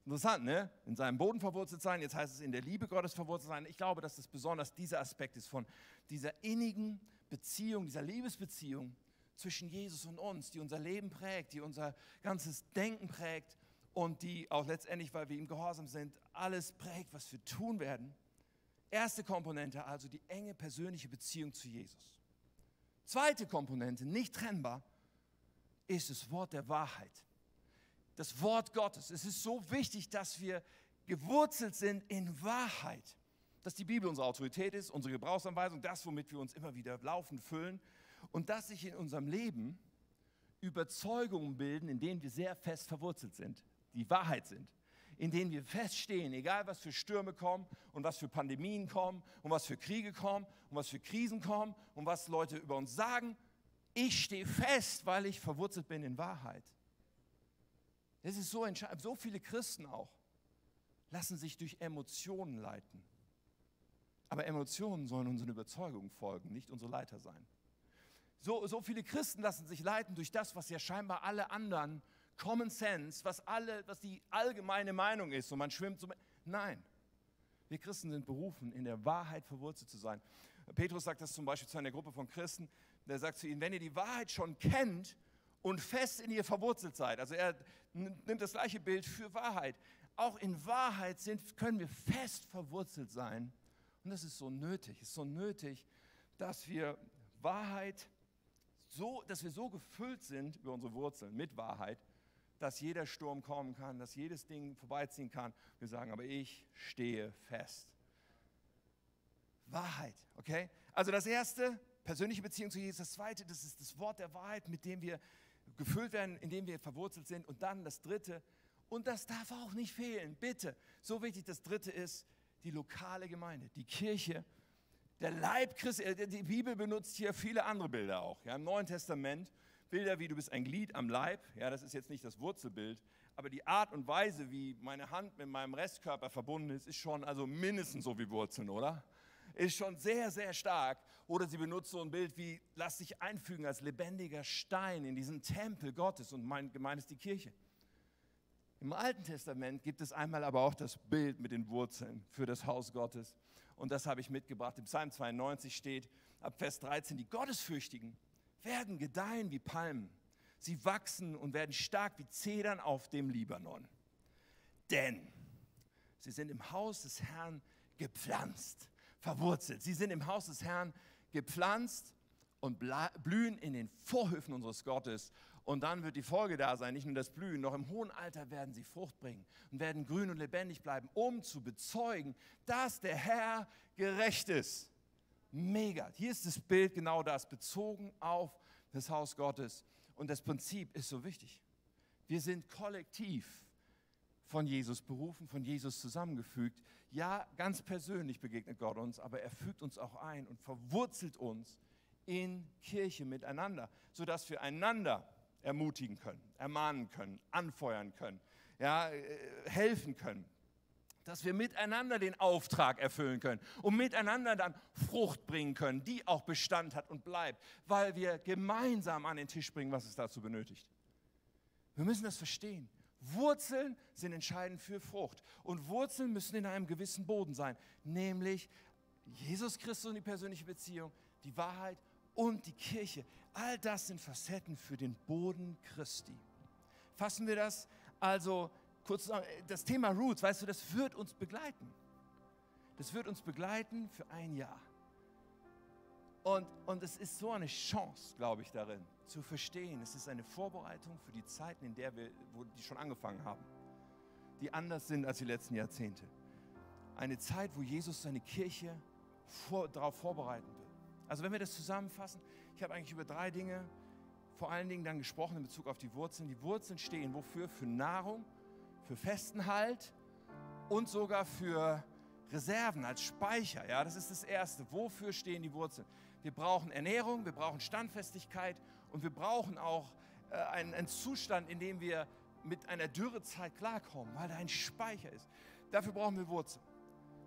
Interessant, ne? In seinem Boden verwurzelt sein, jetzt heißt es in der Liebe Gottes verwurzelt sein. Ich glaube, dass das besonders dieser Aspekt ist von dieser innigen Beziehung, dieser Liebesbeziehung zwischen Jesus und uns, die unser Leben prägt, die unser ganzes Denken prägt und die auch letztendlich, weil wir ihm gehorsam sind, alles prägt, was wir tun werden. Erste Komponente also die enge persönliche Beziehung zu Jesus. Zweite Komponente, nicht trennbar, ist das Wort der Wahrheit. Das Wort Gottes. Es ist so wichtig, dass wir gewurzelt sind in Wahrheit. Dass die Bibel unsere Autorität ist, unsere Gebrauchsanweisung, das, womit wir uns immer wieder laufen, füllen. Und dass sich in unserem Leben Überzeugungen bilden, in denen wir sehr fest verwurzelt sind, die Wahrheit sind. In denen wir feststehen, egal was für Stürme kommen und was für Pandemien kommen und was für Kriege kommen und was für Krisen kommen und was Leute über uns sagen, Ich stehe fest, weil ich verwurzelt bin in Wahrheit. Das ist so entscheidend. So viele Christen auch lassen sich durch Emotionen leiten. Aber Emotionen sollen unseren Überzeugungen folgen, nicht unsere Leiter sein. So, so viele Christen lassen sich leiten durch das, was ja scheinbar alle anderen Common Sense, was, alle, was die allgemeine Meinung ist und man schwimmt so. Nein, wir Christen sind berufen, in der Wahrheit verwurzelt zu sein. Petrus sagt das zum Beispiel zu einer Gruppe von Christen, der sagt zu ihnen, wenn ihr die Wahrheit schon kennt und fest in ihr verwurzelt seid, also er nimmt das gleiche Bild für Wahrheit, auch in Wahrheit sind, können wir fest verwurzelt sein. Und das ist so nötig, ist so nötig, dass wir Wahrheit so, dass wir so gefüllt sind über unsere Wurzeln mit Wahrheit, dass jeder Sturm kommen kann, dass jedes Ding vorbeiziehen kann. Wir sagen, aber ich stehe fest. Wahrheit, okay? Also das erste, persönliche Beziehung zu Jesus. Das zweite, das ist das Wort der Wahrheit, mit dem wir gefüllt werden, in dem wir verwurzelt sind. Und dann das dritte, und das darf auch nicht fehlen, bitte. So wichtig, das dritte ist die lokale Gemeinde, die Kirche, der Leib Christi. Äh, die Bibel benutzt hier viele andere Bilder auch. Ja, Im Neuen Testament Bilder wie du bist ein Glied am Leib. Ja, das ist jetzt nicht das Wurzelbild, aber die Art und Weise, wie meine Hand mit meinem Restkörper verbunden ist, ist schon also mindestens so wie Wurzeln, oder? Ist schon sehr, sehr stark. Oder sie benutzt so ein Bild wie, lass dich einfügen als lebendiger Stein in diesen Tempel Gottes und mein gemeint ist die Kirche. Im Alten Testament gibt es einmal aber auch das Bild mit den Wurzeln für das Haus Gottes. Und das habe ich mitgebracht. Im Psalm 92 steht ab Vers 13, die Gottesfürchtigen werden gedeihen wie Palmen. Sie wachsen und werden stark wie Zedern auf dem Libanon. Denn sie sind im Haus des Herrn gepflanzt, verwurzelt. Sie sind im Haus des Herrn gepflanzt und blühen in den Vorhöfen unseres Gottes. Und dann wird die Folge da sein, nicht nur das Blühen, noch im hohen Alter werden sie Frucht bringen und werden grün und lebendig bleiben, um zu bezeugen, dass der Herr gerecht ist. Mega. Hier ist das Bild genau das, bezogen auf das Haus Gottes. Und das Prinzip ist so wichtig. Wir sind kollektiv von Jesus berufen, von Jesus zusammengefügt. Ja, ganz persönlich begegnet Gott uns, aber er fügt uns auch ein und verwurzelt uns in Kirche miteinander, sodass wir einander ermutigen können, ermahnen können, anfeuern können, ja, äh, helfen können dass wir miteinander den Auftrag erfüllen können und miteinander dann Frucht bringen können, die auch Bestand hat und bleibt, weil wir gemeinsam an den Tisch bringen, was es dazu benötigt. Wir müssen das verstehen. Wurzeln sind entscheidend für Frucht und Wurzeln müssen in einem gewissen Boden sein, nämlich Jesus Christus und die persönliche Beziehung, die Wahrheit und die Kirche. All das sind Facetten für den Boden Christi. Fassen wir das also kurz das Thema Roots, weißt du, das wird uns begleiten. Das wird uns begleiten für ein Jahr. Und, und es ist so eine Chance, glaube ich, darin zu verstehen. Es ist eine Vorbereitung für die Zeiten, in der wir, wo die schon angefangen haben, die anders sind als die letzten Jahrzehnte. Eine Zeit, wo Jesus seine Kirche vor, darauf vorbereiten will. Also wenn wir das zusammenfassen, ich habe eigentlich über drei Dinge vor allen Dingen dann gesprochen in Bezug auf die Wurzeln. Die Wurzeln stehen wofür? Für Nahrung, für festen Halt und sogar für Reserven als Speicher. Ja, das ist das Erste. Wofür stehen die Wurzeln? Wir brauchen Ernährung, wir brauchen Standfestigkeit und wir brauchen auch äh, einen, einen Zustand, in dem wir mit einer Dürrezeit klarkommen, weil da ein Speicher ist. Dafür brauchen wir Wurzeln.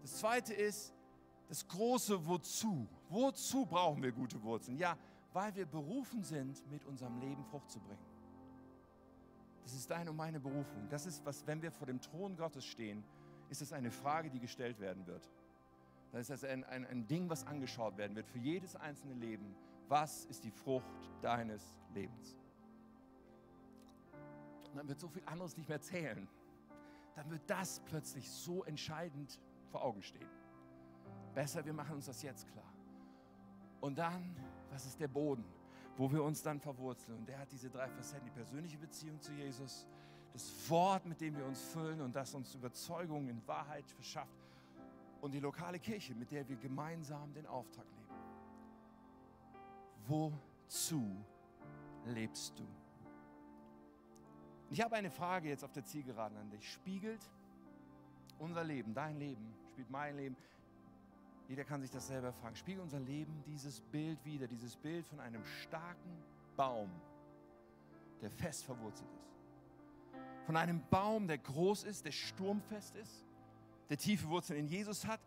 Das Zweite ist das große Wozu. Wozu brauchen wir gute Wurzeln? Ja, weil wir berufen sind, mit unserem Leben Frucht zu bringen. Das ist deine und meine Berufung. Das ist, was, wenn wir vor dem Thron Gottes stehen, ist es eine Frage, die gestellt werden wird. Das ist das ein, ein, ein Ding, was angeschaut werden wird für jedes einzelne Leben. Was ist die Frucht deines Lebens? Und dann wird so viel anderes nicht mehr zählen. Dann wird das plötzlich so entscheidend vor Augen stehen. Besser, wir machen uns das jetzt klar. Und dann, was ist der Boden? wo wir uns dann verwurzeln. Und der hat diese drei Facetten, die persönliche Beziehung zu Jesus, das Wort, mit dem wir uns füllen und das uns Überzeugung in Wahrheit verschafft und die lokale Kirche, mit der wir gemeinsam den Auftrag leben. Wozu lebst du? Ich habe eine Frage jetzt auf der Zielgeraden an dich. Spiegelt unser Leben, dein Leben, spielt mein Leben, jeder kann sich das selber fragen. Spiegelt unser Leben dieses Bild wieder, dieses Bild von einem starken, Baum, der fest verwurzelt ist. Von einem Baum, der groß ist, der sturmfest ist, der tiefe Wurzeln in Jesus hat.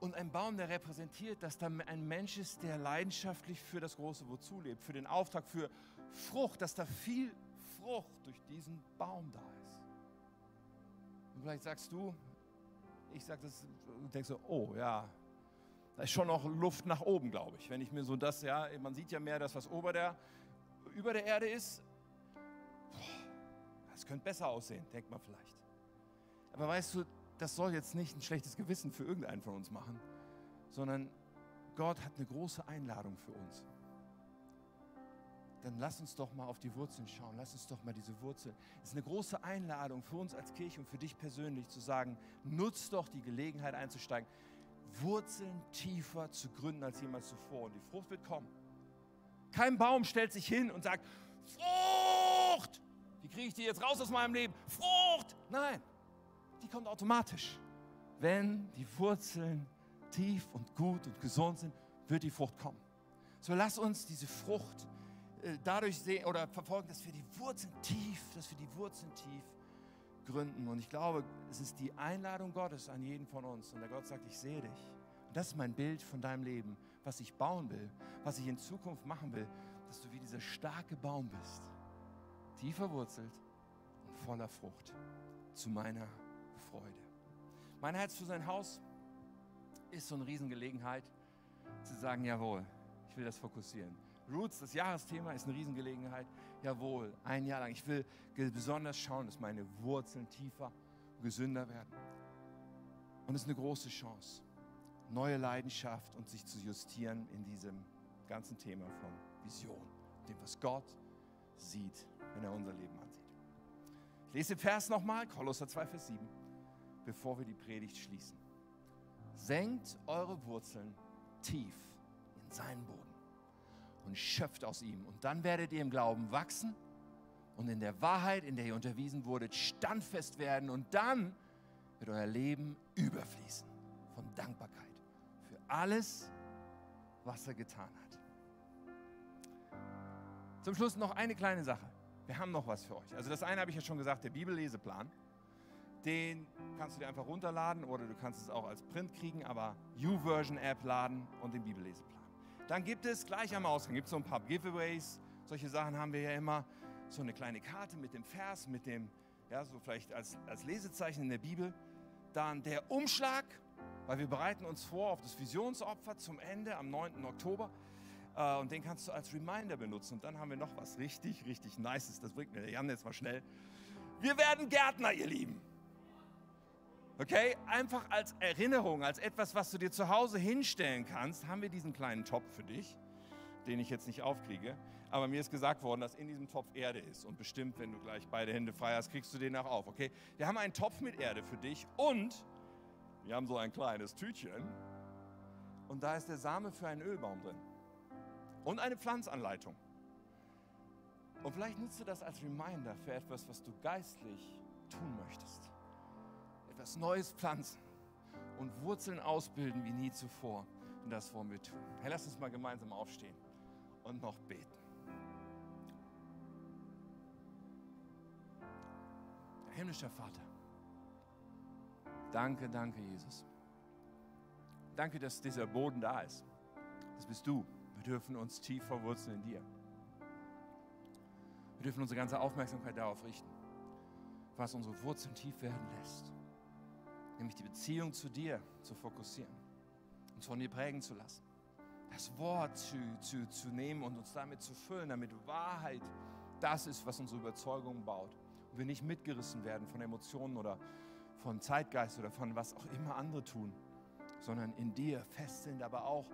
Und ein Baum, der repräsentiert, dass da ein Mensch ist, der leidenschaftlich für das große Wozu lebt, für den Auftrag, für Frucht, dass da viel Frucht durch diesen Baum da ist. Und vielleicht sagst du, ich sage das und denkst so, oh ja, da ist schon noch Luft nach oben, glaube ich. Wenn ich mir so das, ja, man sieht ja mehr das, was ober der, über der Erde ist. Das könnte besser aussehen, denkt man vielleicht. Aber weißt du, das soll jetzt nicht ein schlechtes Gewissen für irgendeinen von uns machen, sondern Gott hat eine große Einladung für uns. Dann lass uns doch mal auf die Wurzeln schauen. Lass uns doch mal diese Wurzeln. Es ist eine große Einladung für uns als Kirche und für dich persönlich zu sagen, nutz doch die Gelegenheit einzusteigen. Wurzeln tiefer zu gründen als jemals zuvor. Und die Frucht wird kommen. Kein Baum stellt sich hin und sagt, Frucht! Wie kriege ich die jetzt raus aus meinem Leben? Frucht! Nein, die kommt automatisch. Wenn die Wurzeln tief und gut und gesund sind, wird die Frucht kommen. So lass uns diese Frucht äh, dadurch sehen oder verfolgen, dass wir die Wurzeln tief, dass wir die Wurzeln tief gründen. Und ich glaube, es ist die Einladung Gottes an jeden von uns. Und der Gott sagt, ich sehe dich. Und das ist mein Bild von deinem Leben, was ich bauen will, was ich in Zukunft machen will, dass du wie dieser starke Baum bist, tief verwurzelt und voller Frucht zu meiner Freude. Mein Herz für sein Haus ist so eine Riesengelegenheit zu sagen, jawohl, ich will das fokussieren. Roots, das Jahresthema, ist eine Riesengelegenheit. Jawohl, ein Jahr lang. Ich will besonders schauen, dass meine Wurzeln tiefer und gesünder werden. Und es ist eine große Chance. Neue Leidenschaft und sich zu justieren in diesem ganzen Thema von Vision, dem, was Gott sieht, wenn er unser Leben ansieht. Ich lese den Vers nochmal, Kolosser 2, Vers 7, bevor wir die Predigt schließen. Senkt eure Wurzeln tief in seinen Boden und schöpft aus ihm. Und dann werdet ihr im Glauben wachsen und in der Wahrheit, in der ihr unterwiesen wurdet, standfest werden. Und dann wird euer Leben überfließen von Dankbarkeit für alles, was er getan hat. Zum Schluss noch eine kleine Sache. Wir haben noch was für euch. Also das eine habe ich ja schon gesagt, der Bibelleseplan. Den kannst du dir einfach runterladen oder du kannst es auch als Print kriegen, aber U-Version-App laden und den Bibelleseplan. Dann gibt es gleich am Ausgang gibt es so ein paar Giveaways. Solche Sachen haben wir ja immer. So eine kleine Karte mit dem Vers, mit dem, ja, so vielleicht als, als Lesezeichen in der Bibel. Dann der Umschlag, weil wir bereiten uns vor auf das Visionsopfer zum Ende am 9. Oktober. Äh, und den kannst du als Reminder benutzen. Und dann haben wir noch was richtig, richtig Nices. Das bringt mir der Jan jetzt mal schnell. Wir werden Gärtner, ihr Lieben. Okay, einfach als Erinnerung, als etwas, was du dir zu Hause hinstellen kannst, haben wir diesen kleinen Topf für dich, den ich jetzt nicht aufkriege. Aber mir ist gesagt worden, dass in diesem Topf Erde ist. Und bestimmt, wenn du gleich beide Hände frei hast, kriegst du den auch auf. Okay, wir haben einen Topf mit Erde für dich und wir haben so ein kleines Tütchen. Und da ist der Same für einen Ölbaum drin. Und eine Pflanzanleitung. Und vielleicht nutzt du das als Reminder für etwas, was du geistlich tun möchtest etwas Neues pflanzen und Wurzeln ausbilden wie nie zuvor. Und das wollen wir tun. Hey, lass uns mal gemeinsam aufstehen und noch beten. Himmlischer Vater, danke, danke, Jesus. Danke, dass dieser Boden da ist. Das bist du. Wir dürfen uns tief verwurzeln in dir. Wir dürfen unsere ganze Aufmerksamkeit darauf richten, was unsere Wurzeln tief werden lässt nämlich die Beziehung zu dir zu fokussieren, uns von dir prägen zu lassen. Das Wort zu, zu, zu nehmen und uns damit zu füllen, damit Wahrheit das ist, was unsere Überzeugung baut. Und wir nicht mitgerissen werden von Emotionen oder von Zeitgeist oder von was auch immer andere tun, sondern in dir fest sind, aber auch,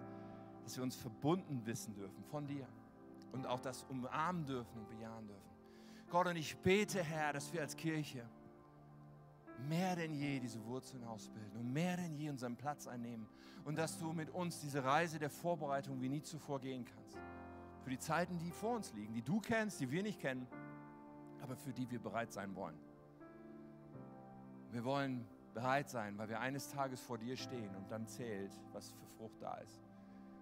dass wir uns verbunden wissen dürfen von dir und auch das umarmen dürfen und bejahen dürfen. Gott, und ich bete, Herr, dass wir als Kirche mehr denn je diese Wurzeln ausbilden und mehr denn je unseren Platz einnehmen und dass du mit uns diese Reise der Vorbereitung wie nie zuvor gehen kannst. Für die Zeiten, die vor uns liegen, die du kennst, die wir nicht kennen, aber für die wir bereit sein wollen. Wir wollen bereit sein, weil wir eines Tages vor dir stehen und dann zählt, was für Frucht da ist.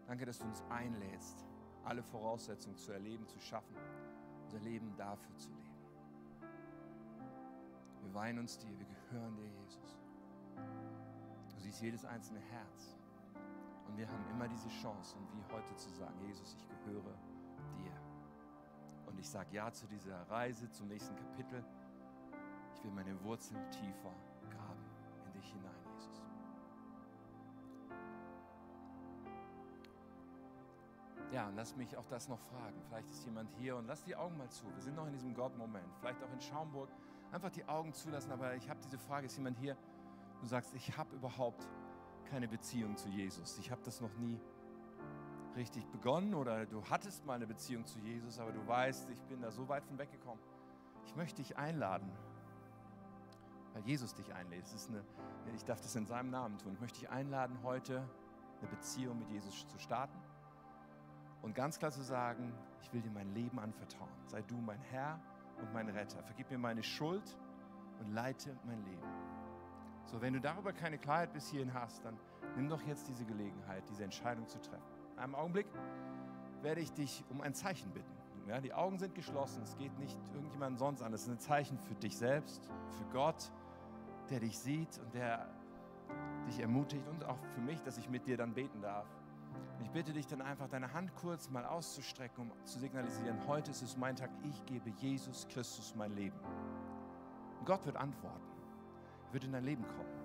Danke, dass du uns einlädst, alle Voraussetzungen zu erleben, zu schaffen, unser Leben dafür zu leben. Weihen uns dir, wir gehören dir, Jesus. Du siehst jedes einzelne Herz. Und wir haben immer diese Chance, und wie heute zu sagen, Jesus, ich gehöre dir. Und ich sage ja zu dieser Reise, zum nächsten Kapitel. Ich will meine Wurzeln tiefer graben in dich hinein, Jesus. Ja, und lass mich auch das noch fragen. Vielleicht ist jemand hier und lass die Augen mal zu. Wir sind noch in diesem Gott-Moment. Vielleicht auch in Schaumburg. Einfach die Augen zulassen. Aber ich habe diese Frage, ist jemand hier, du sagst, ich habe überhaupt keine Beziehung zu Jesus. Ich habe das noch nie richtig begonnen oder du hattest mal eine Beziehung zu Jesus, aber du weißt, ich bin da so weit von weggekommen. Ich möchte dich einladen, weil Jesus dich einlädt. Eine, ich darf das in seinem Namen tun. Ich möchte dich einladen, heute eine Beziehung mit Jesus zu starten und ganz klar zu sagen, ich will dir mein Leben anvertrauen. Sei du mein Herr und mein Retter. Vergib mir meine Schuld und leite mein Leben. So, wenn du darüber keine Klarheit bis hierhin hast, dann nimm doch jetzt diese Gelegenheit, diese Entscheidung zu treffen. In einem Augenblick werde ich dich um ein Zeichen bitten. Ja, die Augen sind geschlossen, es geht nicht irgendjemand sonst an. Es ist ein Zeichen für dich selbst, für Gott, der dich sieht und der dich ermutigt und auch für mich, dass ich mit dir dann beten darf. Ich bitte dich dann einfach, deine Hand kurz mal auszustrecken, um zu signalisieren, heute ist es mein Tag, ich gebe Jesus Christus mein Leben. Und Gott wird antworten. Er wird in dein Leben kommen.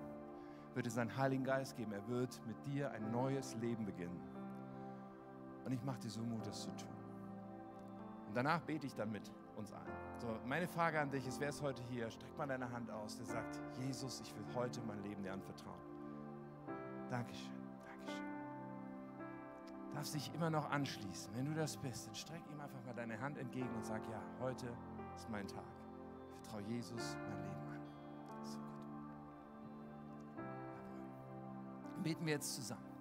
Er wird dir seinen Heiligen Geist geben. Er wird mit dir ein neues Leben beginnen. Und ich mache dir so Mut, das zu tun. Und danach bete ich dann mit uns ein. So, meine Frage an dich ist, wer ist heute hier? Streck mal deine Hand aus, der sagt, Jesus, ich will heute mein Leben dir anvertrauen. Dankeschön darf sich immer noch anschließen. Wenn du das bist, dann streck ihm einfach mal deine Hand entgegen und sag, ja, heute ist mein Tag. Ich vertraue Jesus mein Leben an. So gut. Beten wir jetzt zusammen.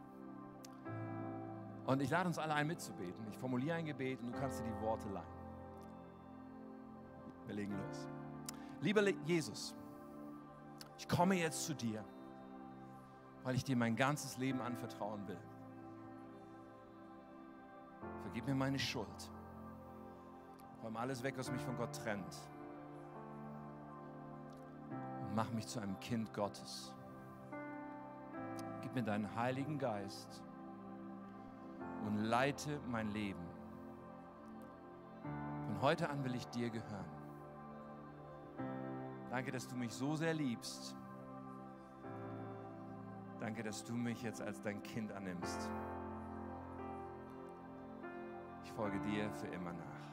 Und ich lade uns alle ein, mitzubeten. Ich formuliere ein Gebet und du kannst dir die Worte leihen. Wir legen los. Lieber Jesus, ich komme jetzt zu dir, weil ich dir mein ganzes Leben anvertrauen will. Vergib mir meine Schuld. Räum alles weg, was mich von Gott trennt. Und mach mich zu einem Kind Gottes. Gib mir deinen Heiligen Geist und leite mein Leben. Von heute an will ich dir gehören. Danke, dass du mich so sehr liebst. Danke, dass du mich jetzt als dein Kind annimmst folge dir für immer nach.